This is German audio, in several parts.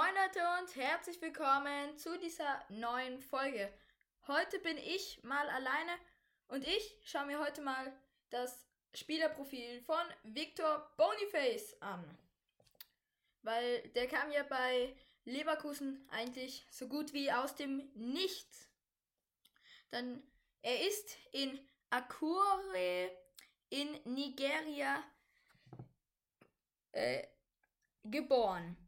Moin Leute und herzlich willkommen zu dieser neuen Folge. Heute bin ich mal alleine und ich schaue mir heute mal das Spielerprofil von Victor Boniface an. Weil der kam ja bei Leverkusen eigentlich so gut wie aus dem Nichts. Dann er ist in Akure in Nigeria äh, geboren.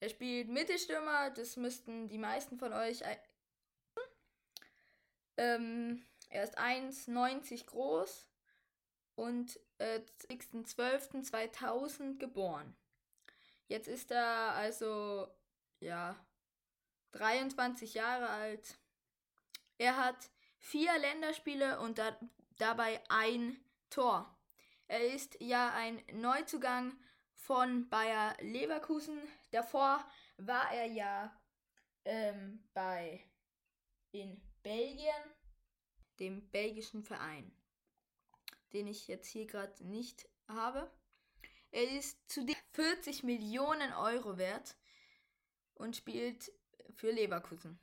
Er spielt Mittelstürmer, das müssten die meisten von euch. Ähm, er ist 1,90 groß und äh, 12.12.2000 geboren. Jetzt ist er also, ja, 23 Jahre alt. Er hat vier Länderspiele und da, dabei ein Tor. Er ist ja ein Neuzugang von Bayer Leverkusen. Davor war er ja ähm, bei in Belgien, dem belgischen Verein, den ich jetzt hier gerade nicht habe. Er ist zudem 40 Millionen Euro wert und spielt für Leverkusen.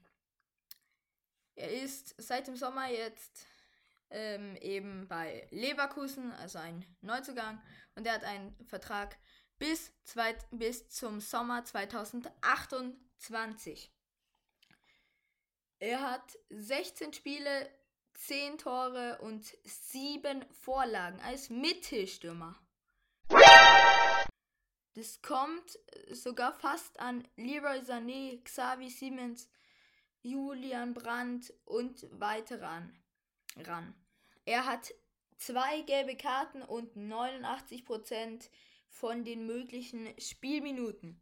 Er ist seit dem Sommer jetzt ähm, eben bei Leverkusen, also ein Neuzugang, und er hat einen Vertrag bis, zwei, bis zum Sommer 2028. Er hat 16 Spiele, 10 Tore und 7 Vorlagen als Mittelstürmer. Das kommt sogar fast an Leroy Sané, Xavi Siemens, Julian Brandt und weitere an, ran. Er hat zwei gelbe Karten und 89% von den möglichen Spielminuten.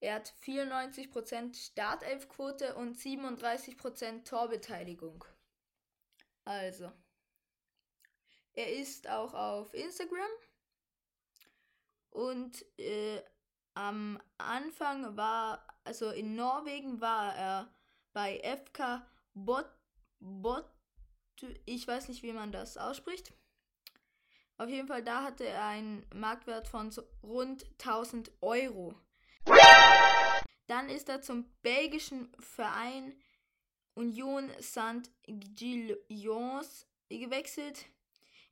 Er hat 94% Startelfquote und 37% Torbeteiligung. Also, er ist auch auf Instagram und äh, am Anfang war, also in Norwegen war er bei FK Bot, Bot, ich weiß nicht, wie man das ausspricht. Auf jeden Fall, da hatte er einen Marktwert von so rund 1000 Euro. Dann ist er zum belgischen Verein Union Saint-Gilloise gewechselt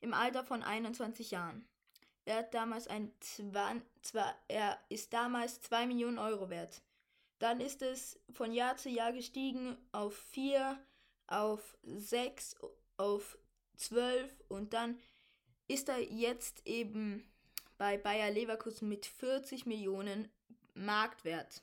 im Alter von 21 Jahren. Er hat damals ein zwei, zwei, er ist damals 2 Millionen Euro wert. Dann ist es von Jahr zu Jahr gestiegen auf 4, auf 6, auf 12 und dann ist er jetzt eben bei Bayer Leverkusen mit 40 Millionen Marktwert.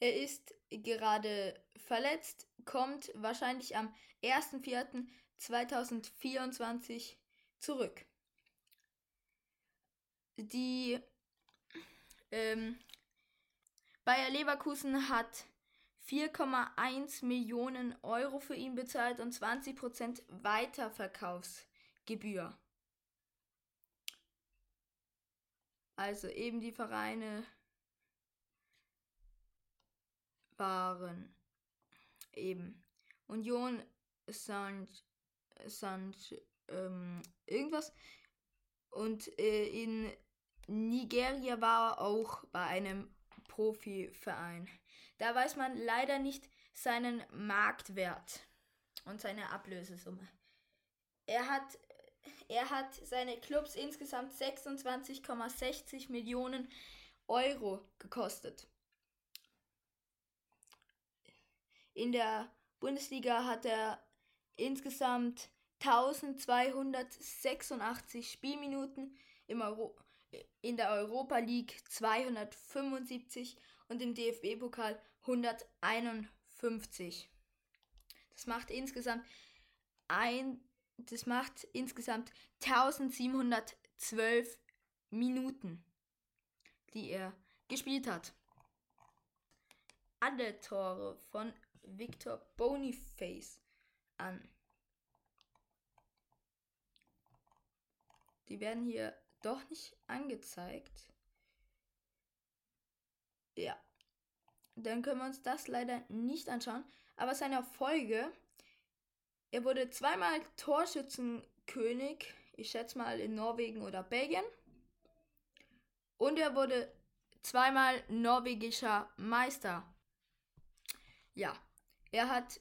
Er ist gerade verletzt, kommt wahrscheinlich am 1.4.2024 zurück. Die ähm, Bayer Leverkusen hat 4,1 Millionen Euro für ihn bezahlt und 20% Weiterverkaufsgebühr. Also eben die Vereine waren eben Union Saint, Saint ähm, irgendwas und äh, in Nigeria war auch bei einem Profiverein. Da weiß man leider nicht seinen Marktwert und seine Ablösesumme. Er hat, er hat seine Clubs insgesamt 26,60 Millionen Euro gekostet. In der Bundesliga hat er insgesamt 1286 Spielminuten im Euro in der Europa League 275 und im DFB-Pokal 151. Das macht insgesamt ein, das macht insgesamt 1712 Minuten, die er gespielt hat. Alle Tore von Victor Boniface an. Die werden hier doch nicht angezeigt. Ja. Dann können wir uns das leider nicht anschauen. Aber seine Erfolge, er wurde zweimal Torschützenkönig, ich schätze mal in Norwegen oder Belgien. Und er wurde zweimal norwegischer Meister. Ja, er hat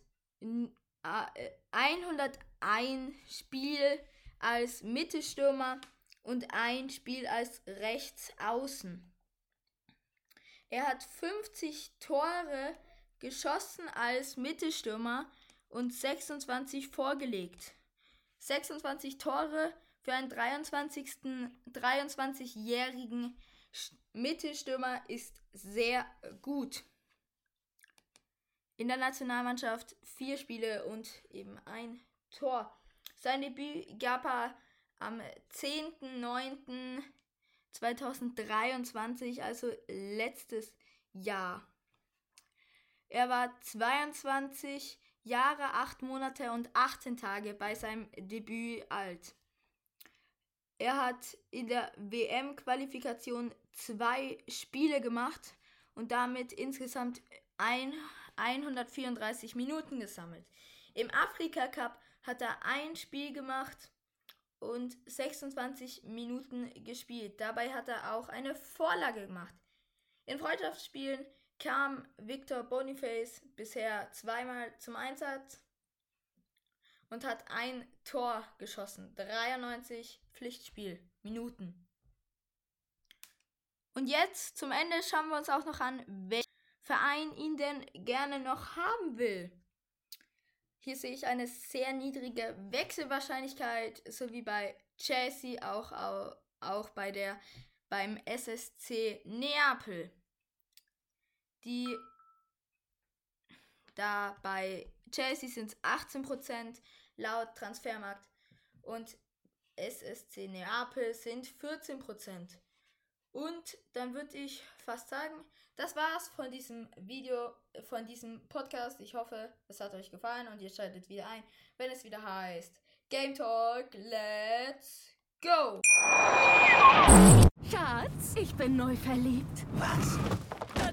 101 äh, Spiel als Mittelstürmer und ein Spiel als Rechtsaußen. Er hat 50 Tore geschossen als Mittelstürmer und 26 vorgelegt. 26 Tore für einen 23. 23-jährigen Mittelstürmer ist sehr gut. In der Nationalmannschaft vier Spiele und eben ein Tor. Sein Debüt gab er am 10.09.2023, also letztes Jahr. Er war 22 Jahre, 8 Monate und 18 Tage bei seinem Debüt alt. Er hat in der WM-Qualifikation zwei Spiele gemacht und damit insgesamt ein 134 Minuten gesammelt. Im Afrika Cup hat er ein Spiel gemacht und 26 Minuten gespielt. Dabei hat er auch eine Vorlage gemacht. In Freundschaftsspielen kam Victor Boniface bisher zweimal zum Einsatz und hat ein Tor geschossen. 93 Pflichtspielminuten. Und jetzt zum Ende schauen wir uns auch noch an, welchen Verein ihn denn gerne noch haben will. Hier sehe ich eine sehr niedrige Wechselwahrscheinlichkeit, so wie bei Chelsea, auch, auch, auch bei der, beim SSC Neapel. Die da bei Chelsea sind es 18% laut Transfermarkt und SSC Neapel sind 14%. Und dann würde ich fast sagen, das war's von diesem Video, von diesem Podcast. Ich hoffe, es hat euch gefallen und ihr schaltet wieder ein, wenn es wieder heißt Game Talk, let's go! Schatz, ich bin neu verliebt. Was?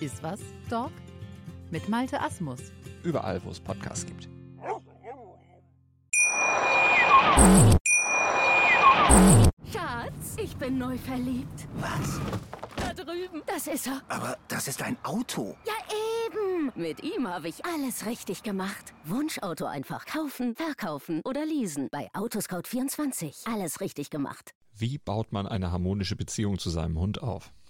Iswas Dog mit Malte Asmus. Überall, wo es Podcasts gibt. Schatz, ich bin neu verliebt. Was? Da drüben. Das ist er. Aber das ist ein Auto. Ja, eben. Mit ihm habe ich alles richtig gemacht. Wunschauto einfach kaufen, verkaufen oder leasen. Bei Autoscout24. Alles richtig gemacht. Wie baut man eine harmonische Beziehung zu seinem Hund auf?